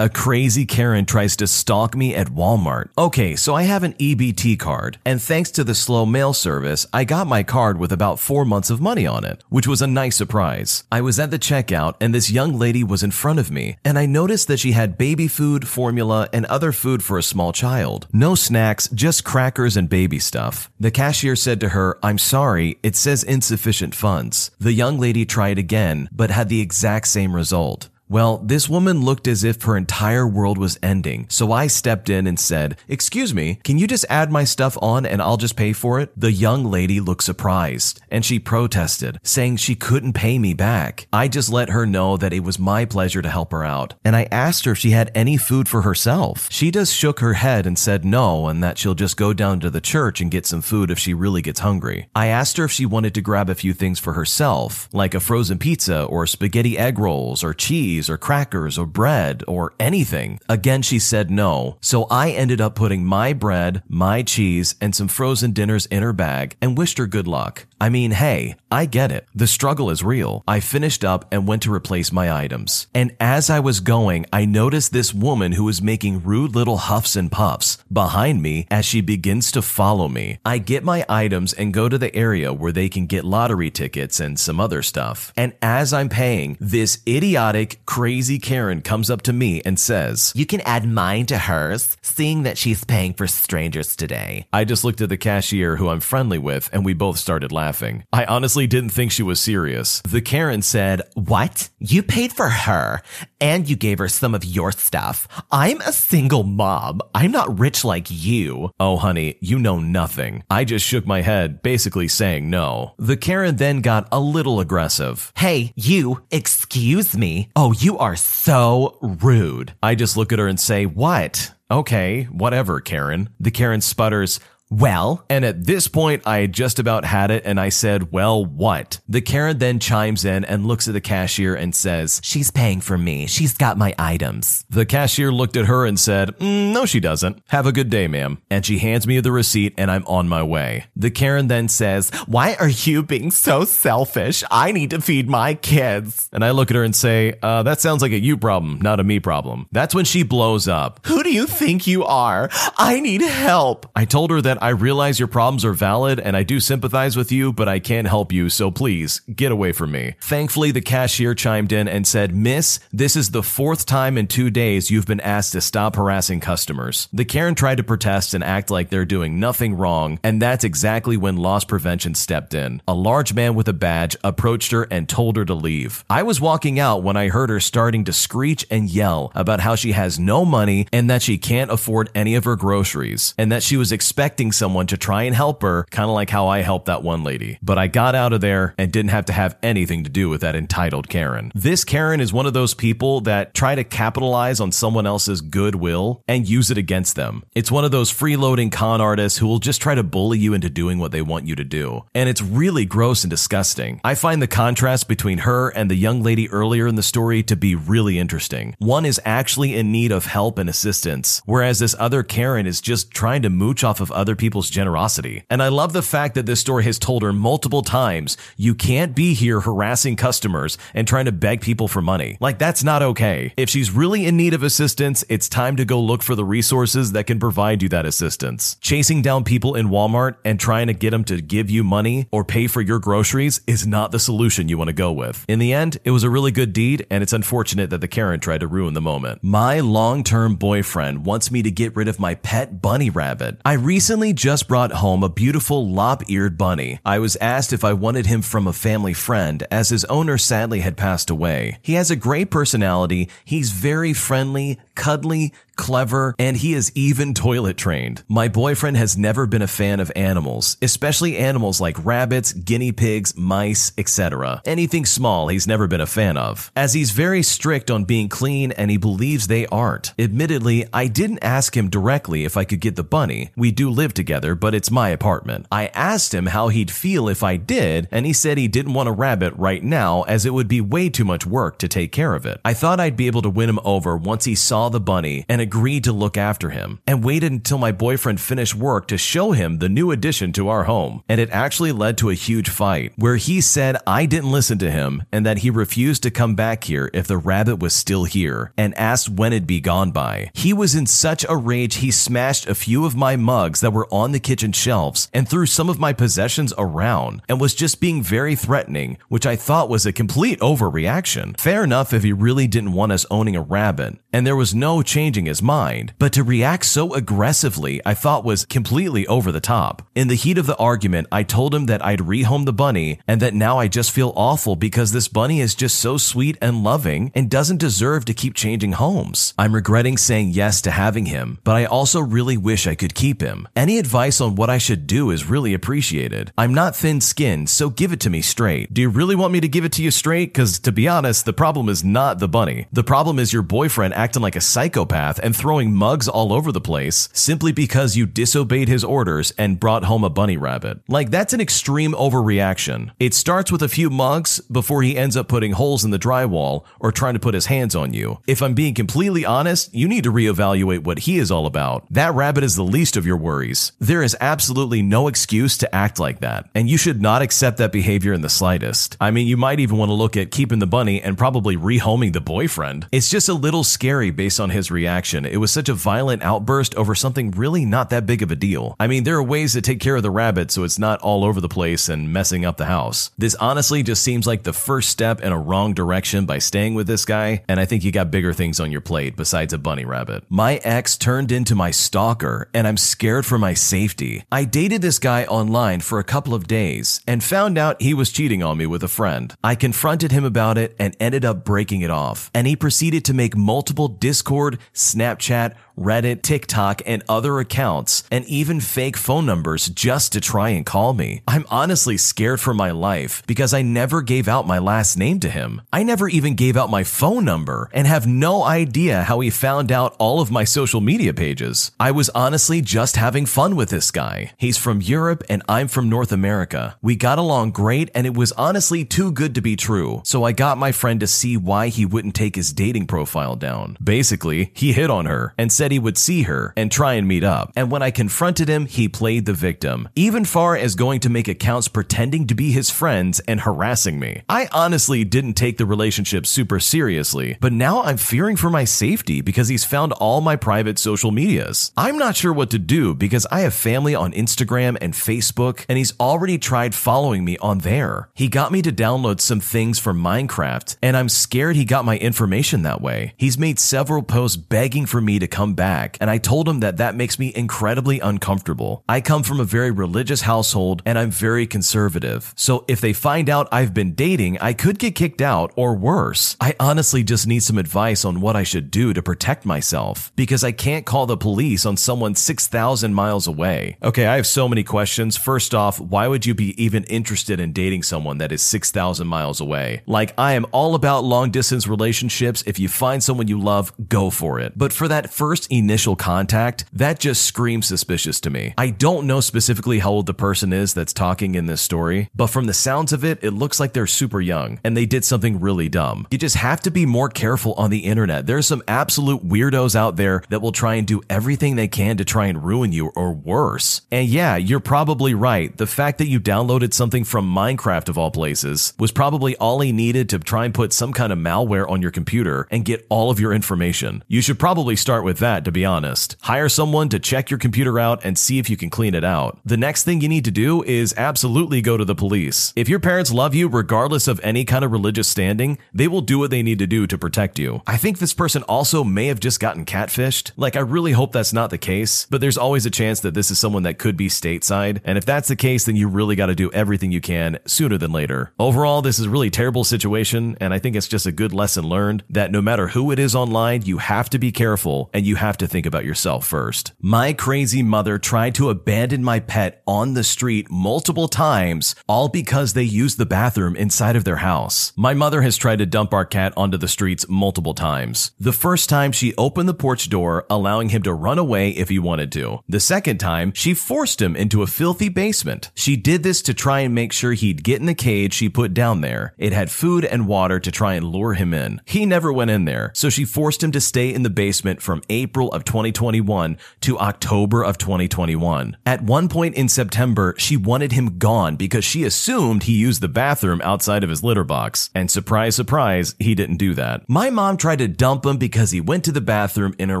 A crazy Karen tries to stalk me at Walmart. Okay, so I have an EBT card, and thanks to the slow mail service, I got my card with about four months of money on it, which was a nice surprise. I was at the checkout, and this young lady was in front of me, and I noticed that she had baby food, formula, and other food for a small child. No snacks, just crackers and baby stuff. The cashier said to her, I'm sorry, it says insufficient funds. The young lady tried again, but had the exact same result. Well, this woman looked as if her entire world was ending, so I stepped in and said, Excuse me, can you just add my stuff on and I'll just pay for it? The young lady looked surprised, and she protested, saying she couldn't pay me back. I just let her know that it was my pleasure to help her out, and I asked her if she had any food for herself. She just shook her head and said no, and that she'll just go down to the church and get some food if she really gets hungry. I asked her if she wanted to grab a few things for herself, like a frozen pizza or spaghetti egg rolls or cheese cheese or crackers or bread or anything. Again, she said no. So I ended up putting my bread, my cheese, and some frozen dinners in her bag and wished her good luck. I mean, hey, I get it. The struggle is real. I finished up and went to replace my items. And as I was going, I noticed this woman who was making rude little huffs and puffs behind me as she begins to follow me. I get my items and go to the area where they can get lottery tickets and some other stuff. And as I'm paying, this idiotic, crazy Karen comes up to me and says, You can add mine to hers, seeing that she's paying for strangers today. I just looked at the cashier who I'm friendly with and we both started laughing. I honestly didn't think she was serious. The Karen said, What? You paid for her and you gave her some of your stuff. I'm a single mom. I'm not rich like you. Oh, honey, you know nothing. I just shook my head, basically saying no. The Karen then got a little aggressive. Hey, you, excuse me. Oh, you are so rude. I just look at her and say, What? Okay, whatever, Karen. The Karen sputters, well, and at this point, I just about had it, and I said, Well, what? The Karen then chimes in and looks at the cashier and says, She's paying for me. She's got my items. The cashier looked at her and said, mm, No, she doesn't. Have a good day, ma'am. And she hands me the receipt, and I'm on my way. The Karen then says, Why are you being so selfish? I need to feed my kids. And I look at her and say, uh, That sounds like a you problem, not a me problem. That's when she blows up. Who do you think you are? I need help. I told her that I realize your problems are valid and I do sympathize with you, but I can't help you, so please get away from me. Thankfully, the cashier chimed in and said, Miss, this is the fourth time in two days you've been asked to stop harassing customers. The Karen tried to protest and act like they're doing nothing wrong, and that's exactly when loss prevention stepped in. A large man with a badge approached her and told her to leave. I was walking out when I heard her starting to screech and yell about how she has no money and that she can't afford any of her groceries, and that she was expecting someone to try and help her, kind of like how I helped that one lady. But I got out of there and didn't have to have anything to do with that entitled Karen. This Karen is one of those people that try to capitalize on someone else's goodwill and use it against them. It's one of those freeloading con artists who will just try to bully you into doing what they want you to do. And it's really gross and disgusting. I find the contrast between her and the young lady earlier in the story to be really interesting. One is actually in need of help and assistance, whereas this other Karen is just trying to mooch off of other people's generosity. And I love the fact that this story has told her multiple times, you can't be here harassing customers and trying to beg people for money. Like that's not okay. If she's really in need of assistance, it's time to go look for the resources that can provide you that assistance. Chasing down people in Walmart and trying to get them to give you money or pay for your groceries is not the solution you want to go with. In the end, it was a really good deed and it's unfortunate that the Karen tried to ruin the moment. My long-term boyfriend wants me to get rid of my pet bunny rabbit. I recently just brought home a beautiful lop-eared bunny. I was asked if I wanted him from a family friend as his owner sadly had passed away. He has a great personality. He's very friendly, cuddly, clever, and he is even toilet trained. My boyfriend has never been a fan of animals, especially animals like rabbits, guinea pigs, mice, etc. Anything small he's never been a fan of, as he's very strict on being clean and he believes they aren't. Admittedly, I didn't ask him directly if I could get the bunny. We do live together, but it's my apartment. I asked him how he'd feel if I did, and he said he didn't want a rabbit right now as it would be way too much work to take care of it. I thought I'd be able to win him over once he saw the bunny and agreed to look after him and waited until my boyfriend finished work to show him the new addition to our home. And it actually led to a huge fight where he said I didn't listen to him and that he refused to come back here if the rabbit was still here and asked when it'd be gone by. He was in such a rage he smashed a few of my mugs that were on the kitchen shelves and threw some of my possessions around and was just being very threatening, which I thought was a complete overreaction. Fair enough if he really didn't want us owning a rabbit, and there was no changing his mind, but to react so aggressively I thought was completely over the top. In the heat of the argument, I told him that I'd rehome the bunny and that now I just feel awful because this bunny is just so sweet and loving and doesn't deserve to keep changing homes. I'm regretting saying yes to having him, but I also really wish I could keep him. Any advice on what I should do is really appreciated. I'm not thin skinned, so give it to me straight. Do you really want me to give it to you straight? Because to be honest, the problem is not the bunny. The problem is your boyfriend acting like a psychopath and throwing mugs all over the place simply because you disobeyed his orders and brought home a bunny rabbit. Like, that's an extreme overreaction. It starts with a few mugs before he ends up putting holes in the drywall or trying to put his hands on you. If I'm being completely honest, you need to reevaluate what he is all about. That rabbit is the least of your worries. There is absolutely no excuse to act like that, and you should not accept that behavior in the slightest. I mean, you might even want to look at keeping the bunny and probably rehoming the boyfriend. It's just a little scary based on his reaction. It was such a violent outburst over something really not that big of a deal. I mean, there are ways to take care of the rabbit so it's not all over the place and messing up the house. This honestly just seems like the first step in a wrong direction by staying with this guy, and I think you got bigger things on your plate besides a bunny rabbit. My ex turned into my stalker, and I'm scared for my safety. I dated this guy online for a couple of days and found out he was cheating on me with a friend. I confronted him about it and ended up breaking it off, and he proceeded to make multiple Discord, Snapchat, Reddit, TikTok, and other accounts, and even fake phone numbers just to try and call me. I'm honestly scared for my life because I never gave out my last name to him. I never even gave out my phone number and have no idea how he found out all of my social media pages. I was honestly just having fun with this guy. He's from Europe and I'm from North America. We got along great and it was honestly too good to be true. So I got my friend to see why he wouldn't take his dating profile down. Basically, he hit on her and said he would see her and try and meet up. And when I confronted him, he played the victim, even far as going to make accounts pretending to be his friends and harassing me. I honestly didn't take the relationship super seriously, but now I'm fearing for my safety because he's found all my private social medias. I'm not sure what to do because I have family on Instagram and Facebook, and he's already tried following me on there. He got me to download some things from Minecraft, and I'm scared he got my information that way. He's made several posts begging for me to come back, and I told him that that makes me incredibly uncomfortable. I come from a very religious household and I'm very conservative. So if they find out I've been dating, I could get kicked out or worse. I honestly just need some advice on what I should do to protect myself because I can't call the police on someone 6,000 miles away. Okay, I have so many questions. First off, why would you be even interested in dating someone that is 6,000 miles away? Like, I am all about long distance relationships. If you find someone you love, go for it. But for that first initial contact, that just screams suspicious to me. I don't know specifically how old the person is that's talking in this story, but from the sounds of it, it looks like they're super young and they did something really dumb. You just have to be more careful on the internet. There's some absolute weirdos out there that will try and do everything they can to try and ruin you or worse. And yeah, you're probably right. The fact that you downloaded something from Minecraft of all places was probably all he needed to try and put some kind of malware on your computer and get all of your information. You should probably start with that, to be honest. Hire someone to check your computer out and see if you can clean it out. The next thing you need to do is absolutely go to the police. If your parents love you, regardless of any kind of religious standing, they will do what they need to do to protect you. I think this person also may have just gotten catfished. Like, I really hope that's not the case, but there's always a chance that this is someone that could be stateside. And if that's the case, then you really got to do everything you can sooner than later. Overall, this is a really terrible situation, and I think it's just a good lesson learned that no matter who it is online, you have to be careful and you have to think about yourself first. My crazy mother tried to abandon my pet on the street multiple times, all because they used the bathroom inside of their house. My mother has tried to dump our cat onto the streets multiple times. The first time she opened the porch door, allowing him to run away if he wanted to. The second time, she forced him into a filthy basement. She did this to try and make sure he'd get in the cage she put down there. It had food and water to try and lure him in. He never went in there, so she forced him to stay in the basement from April April of 2021 to October of 2021. At one point in September, she wanted him gone because she assumed he used the bathroom outside of his litter box. And surprise, surprise, he didn't do that. My mom tried to dump him because he went to the bathroom in her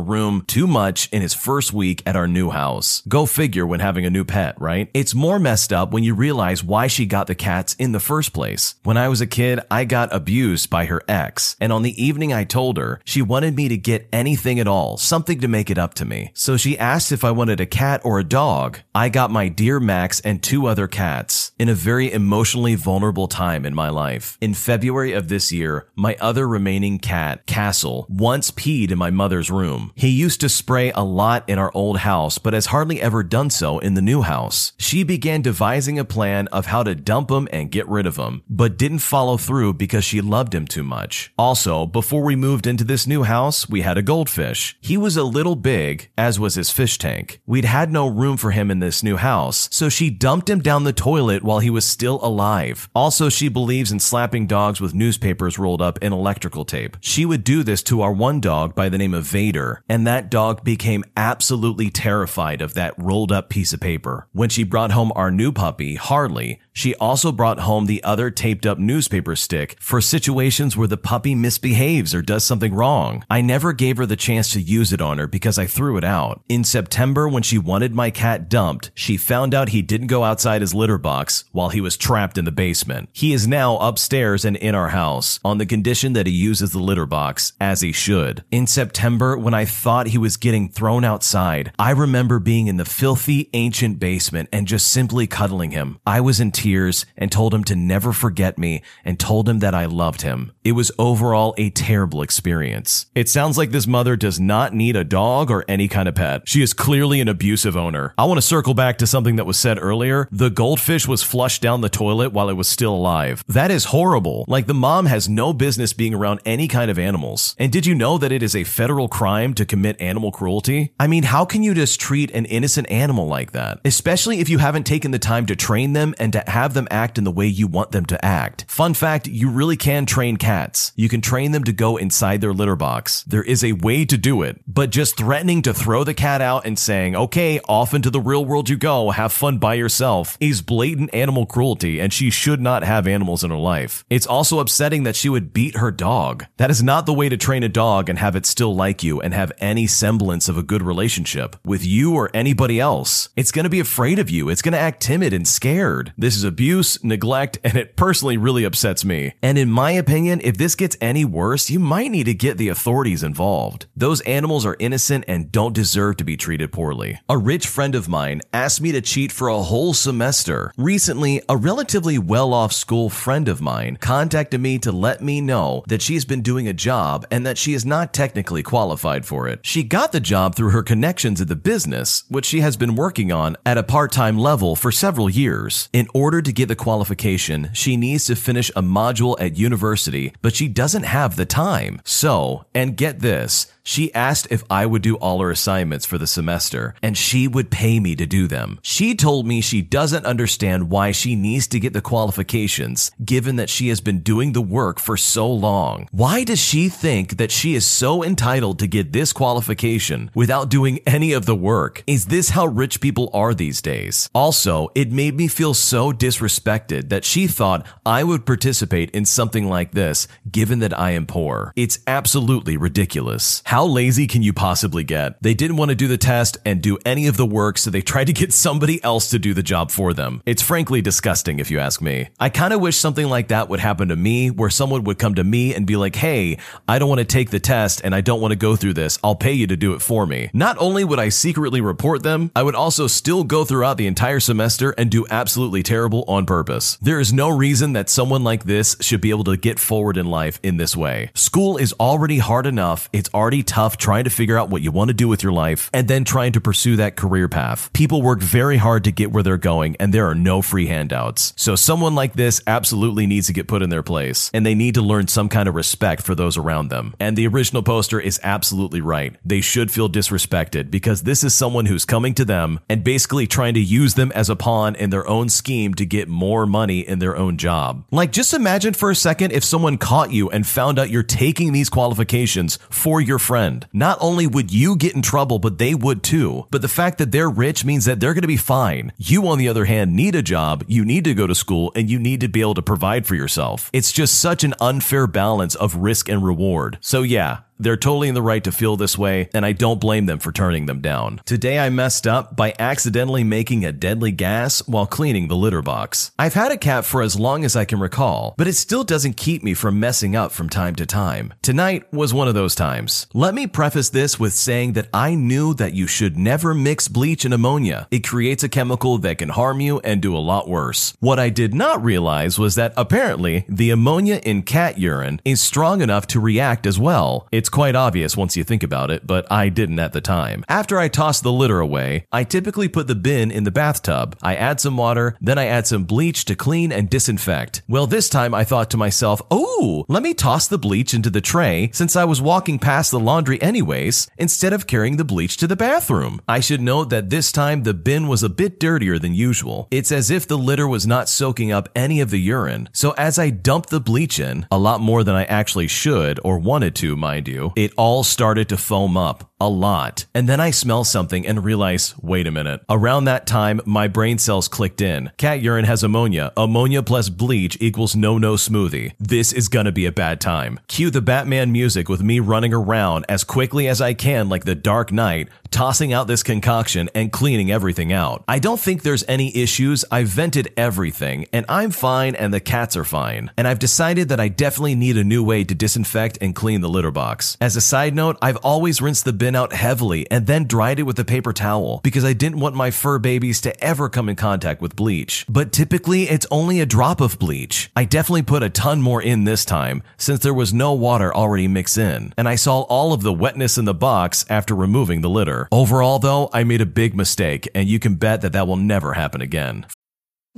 room too much in his first week at our new house. Go figure when having a new pet, right? It's more messed up when you realize why she got the cats in the first place. When I was a kid, I got abused by her ex, and on the evening I told her, she wanted me to get anything at all, something to make it up to me. So she asked if I wanted a cat or a dog. I got my dear Max and two other cats in a very emotionally vulnerable time in my life. In February of this year, my other remaining cat, Castle, once peed in my mother's room. He used to spray a lot in our old house, but has hardly ever done so in the new house. She began devising a plan of how to dump him and get rid of him, but didn't follow through because she loved him too much. Also, before we moved into this new house, we had a goldfish. He was a little big, as was his fish tank. We'd had no room for him in this new house, so she dumped him down the toilet while he was still alive. Also, she believes in slapping dogs with newspapers rolled up in electrical tape. She would do this to our one dog by the name of Vader, and that dog became absolutely terrified of that rolled up piece of paper. When she brought home our new puppy, Harley, she also brought home the other taped up newspaper stick for situations where the puppy misbehaves or does something wrong. I never gave her the chance to use it on her because I threw it out. In September, when she wanted my cat dumped, she found out he didn't go outside his litter box while he was trapped in the basement. He is now upstairs and in our house on the condition that he uses the litter box as he should. In September, when I thought he was getting thrown outside, I remember being in the filthy ancient basement and just simply cuddling him. I was in tears and told him to never forget me and told him that I loved him. It was overall a terrible experience. It sounds like this mother does not need a dog or any kind of pet. She is clearly an abusive owner. I want to circle back to something that was said earlier. The goldfish was flushed down the toilet while it was still alive. That is horrible. Like the mom has no business being around any kind of animals. And did you know that it is a federal crime to commit animal cruelty? I mean, how can you just treat an innocent animal like that? Especially if you haven't taken the time to train them and to have them act in the way you want them to act. Fun fact, you really can train cats. You can train them to go inside their litter box. There is a way to do it, but just threatening to throw the cat out and saying, okay, off into the real world you go, have fun by yourself, is blatant animal cruelty and she should not have animals in her life. It's also upsetting that she would beat her dog. That is not the way to train a dog and have it still like you and have any semblance of a good relationship with you or anybody else. It's going to be afraid of you. It's going to act timid and scared. This is abuse, neglect, and it personally really upsets me. And in my opinion, if this gets any worse, you might need to get the authorities involved. Those animals are innocent and don't deserve to be treated poorly. A rich friend of mine asked me to cheat for a whole semester. Recently, a relatively well off school friend of mine contacted me to let me know that she's been doing a job and that she is not technically qualified for it. She got the job through her connections at the business, which she has been working on at a part time level for several years. In order to get the qualification, she needs to finish a module at university, but she doesn't have the time. So, and get this, she asked if I would do all her assignments for the semester, and she would pay me to do them. She told me she doesn't understand why she needs to get the qualifications, given that she has been doing the work for so long. Why does she think that she is so entitled to get this qualification without doing any of the work? Is this how rich people are these days? Also, it made me feel so disrespected that she thought I would participate in something like this, given that I am poor. It's absolutely ridiculous. How lazy can you possibly get? They didn't want to do the test and do any of the work, so they tried to get somebody else to do the job for them. It's frankly disgusting, if you ask me. I kind of wish something like that would happen to me, where someone would come to me and be like, hey, I don't want to take the test and I don't want to go through this. I'll pay you to do it for me. Not only would I secretly report them, I would also still go throughout the entire semester and do absolutely terrible on purpose. There is no reason that someone like this should be able to get forward in life in this way. School is already hard enough. It's already tough trying to figure out what you want to do with your life and then trying to pursue that career path. People work very hard to get where they're going and there are no free handouts. So someone like this absolutely needs to get put in their place and they need to learn some kind of respect for those around them. And the original poster is absolutely right. They should feel disrespected because this is someone who's coming to them and basically trying to use them as a pawn in their own scheme to get more money in their own job. Like just imagine for a second if someone caught you and found out you're taking these qualifications for your friend. Not only would you get in trouble, but they would too. But the fact that they're rich means that they're going to be fine. You, on the other hand, need a job, you need to go to school, and you need to be able to provide for yourself. It's just such an unfair balance of risk and reward. So yeah, they're totally in the right to feel this way, and I don't blame them for turning them down. Today I messed up by accidentally making a deadly gas while cleaning the litter box. I've had a cat for as long as I can recall, but it still doesn't keep me from messing up from time to time. Tonight was one of those times. Let me preface this with saying that I knew that you should never mix bleach and ammonia. It creates a chemical that can harm you and do a lot worse. What I did not realize was that apparently the ammonia in cat urine is strong enough to react as well. It's quite obvious once you think about it, but I didn't at the time. After I toss the litter away, I typically put the bin in the bathtub. I add some water, then I add some bleach to clean and disinfect. Well, this time I thought to myself, oh, let me toss the bleach into the tray since I was walking past the laundry anyways, instead of carrying the bleach to the bathroom. I should note that this time the bin was a bit dirtier than usual. It's as if the litter was not soaking up any of the urine. So as I dumped the bleach in, a lot more than I actually should or wanted to, mind you, it all started to foam up a lot. And then I smell something and realize, wait a minute. Around that time, my brain cells clicked in. Cat urine has ammonia. Ammonia plus bleach equals no no smoothie. This is gonna be a bad time. Cue the Batman music with me running around as quickly as I can like the Dark Knight, tossing out this concoction and cleaning everything out. I don't think there's any issues. I vented everything and I'm fine and the cats are fine. And I've decided that I definitely need a new way to disinfect and clean the litter box. As a side note, I've always rinsed the bin out heavily and then dried it with a paper towel because I didn't want my fur babies to ever come in contact with bleach. But typically it's only a drop of bleach. I definitely put a ton more in this time since there was no water already mixed in. And I saw all of the wetness in the box after removing the litter. Overall though, I made a big mistake and you can bet that that will never happen again.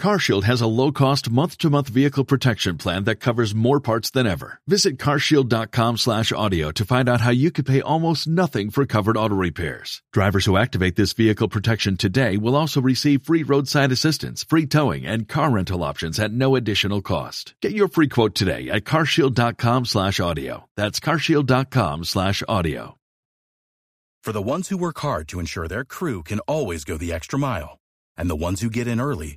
CarShield has a low-cost month-to-month vehicle protection plan that covers more parts than ever. Visit carshield.com/audio to find out how you could pay almost nothing for covered auto repairs. Drivers who activate this vehicle protection today will also receive free roadside assistance, free towing, and car rental options at no additional cost. Get your free quote today at carshield.com/audio. That's carshield.com/audio. For the ones who work hard to ensure their crew can always go the extra mile, and the ones who get in early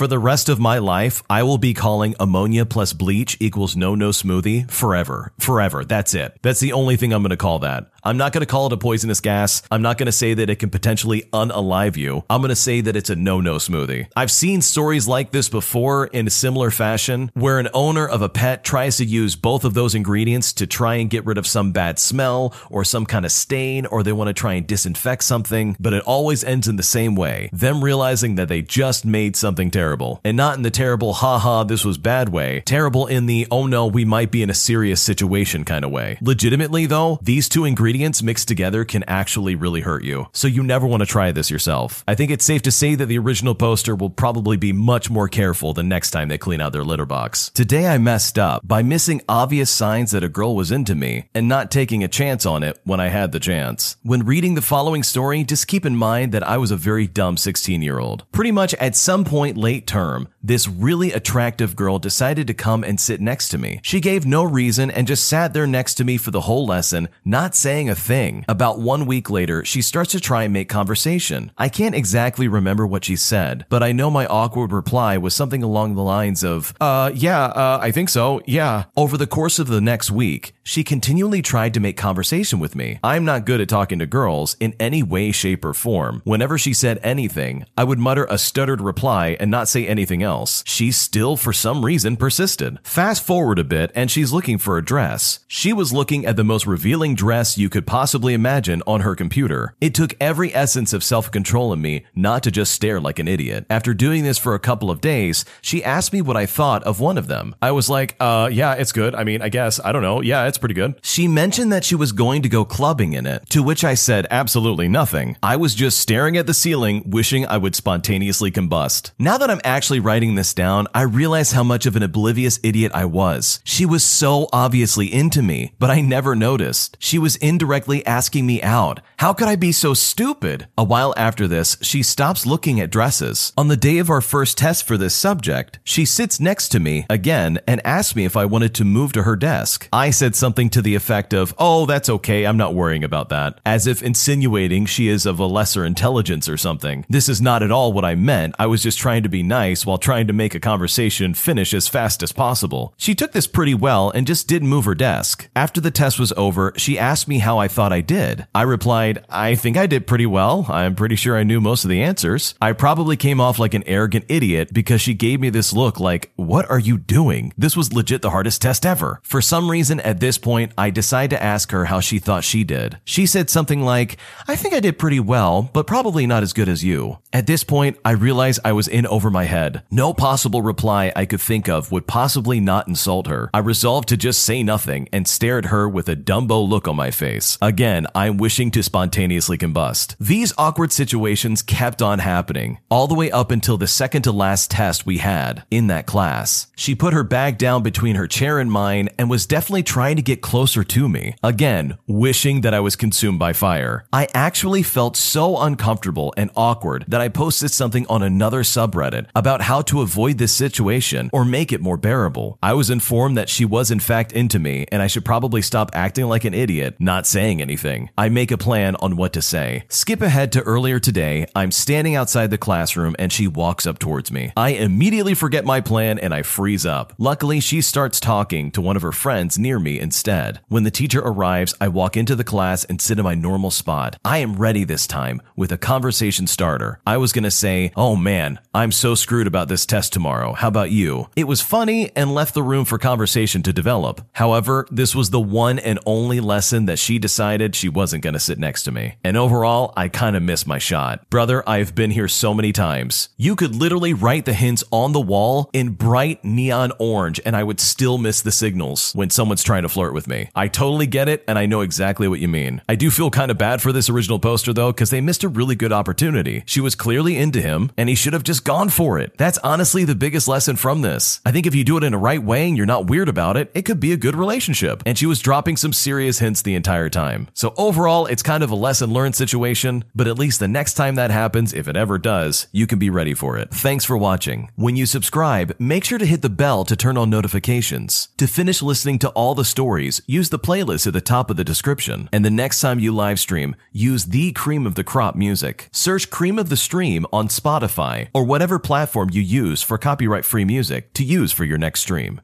For the rest of my life, I will be calling ammonia plus bleach equals no no smoothie forever. Forever. That's it. That's the only thing I'm going to call that. I'm not going to call it a poisonous gas. I'm not going to say that it can potentially unalive you. I'm going to say that it's a no no smoothie. I've seen stories like this before in a similar fashion where an owner of a pet tries to use both of those ingredients to try and get rid of some bad smell or some kind of stain or they want to try and disinfect something, but it always ends in the same way. Them realizing that they just made something terrible and not in the terrible, haha, this was bad way. Terrible in the, oh no, we might be in a serious situation kind of way. Legitimately though, these two ingredients mixed together can actually really hurt you. So you never want to try this yourself. I think it's safe to say that the original poster will probably be much more careful the next time they clean out their litter box. Today I messed up by missing obvious signs that a girl was into me and not taking a chance on it when I had the chance. When reading the following story, just keep in mind that I was a very dumb 16 year old. Pretty much at some point late term, this really attractive girl decided to come and sit next to me. She gave no reason and just sat there next to me for the whole lesson, not saying a thing. About one week later, she starts to try and make conversation. I can't exactly remember what she said, but I know my awkward reply was something along the lines of, uh, yeah, uh, I think so, yeah. Over the course of the next week, she continually tried to make conversation with me. I'm not good at talking to girls in any way, shape, or form. Whenever she said anything, I would mutter a stuttered reply and not say anything else. She still, for some reason, persisted. Fast forward a bit, and she's looking for a dress. She was looking at the most revealing dress you could possibly imagine on her computer. It took every essence of self control in me not to just stare like an idiot. After doing this for a couple of days, she asked me what I thought of one of them. I was like, uh, yeah, it's good. I mean, I guess, I don't know. Yeah, it's pretty good. She mentioned that she was going to go clubbing in it, to which I said absolutely nothing. I was just staring at the ceiling, wishing I would spontaneously combust. Now that I'm actually writing this down, I realize how much of an oblivious idiot I was. She was so obviously into me, but I never noticed. She was indirectly asking me out. How could I be so stupid? A while after this, she stops looking at dresses. On the day of our first test for this subject, she sits next to me again and asks me if I wanted to move to her desk. I said something to the effect of, Oh, that's okay, I'm not worrying about that, as if insinuating she is of a lesser intelligence or something. This is not at all what I meant. I was just trying to be nice while trying to make a conversation finish as fast as possible. She took this pretty well and just didn't move her desk. After the test was over, she asked me how I thought I did. I replied, I think I did pretty well. I'm pretty sure I knew most of the answers. I probably came off like an arrogant idiot because she gave me this look like, What are you doing? This was legit the hardest test ever. For some reason, at this point, I decide to ask her how she thought she did. She said something like, I think I did pretty well, but probably not as good as you. At this point, I realized I was in over my head. No possible reply I could think of would possibly not insult her. I resolved to just say nothing and stare at her with a Dumbo look on my face. Again, I'm wishing to spontaneously combust. These awkward situations kept on happening, all the way up until the second to last test we had in that class. She put her bag down between her chair and mine and was definitely trying to get closer to me. Again, wishing that I was consumed by fire. I actually felt so uncomfortable and awkward that I posted something on another subreddit about how to avoid this situation or make it more bearable. I was informed that she was in fact into me and I should probably stop acting like an idiot, not saying anything. I make a plan on what to say. Skip ahead to earlier today. I'm standing outside the classroom and she walks up towards me. I immediately forget my plan and I freeze up. Luckily, she starts talking to one of her friends near me instead. When the teacher arrives, I walk into the class and sit in my normal spot. I am ready this time with a conversation starter. I was going to say, Oh man, I'm so screwed about this test tomorrow. How about you? It was funny and left the room for conversation to develop. However, this was the one and only lesson that she decided she wasn't going to sit next to me. And overall, I kind of missed my shot. Brother, I've been here so many times. You could literally write the hints on the wall in bright neon orange and I would still miss the signals when someone's trying to flirt with me. I totally get it and I know exactly what you mean. I do feel kind of bad for this original poster though because they missed a really good opportunity. She was clearly into him and he should have just gone for it. That's honestly the biggest lesson from this. I think if you do it in the right way and you're not weird about it, it could be a good relationship. And she was dropping some serious hints the entire time. So overall, it's kind of a lesson learned situation, but at least the next time that happens, if it ever does, you can be ready for it. Thanks for watching. When you subscribe, make sure to hit the bell to turn on notifications. To finish listening to all the stories, use the playlist at the top of the description. And the next time you live stream, use the cream of the crop music. Search cream of the stream on Spotify or whatever platform you use use for copyright free music to use for your next stream.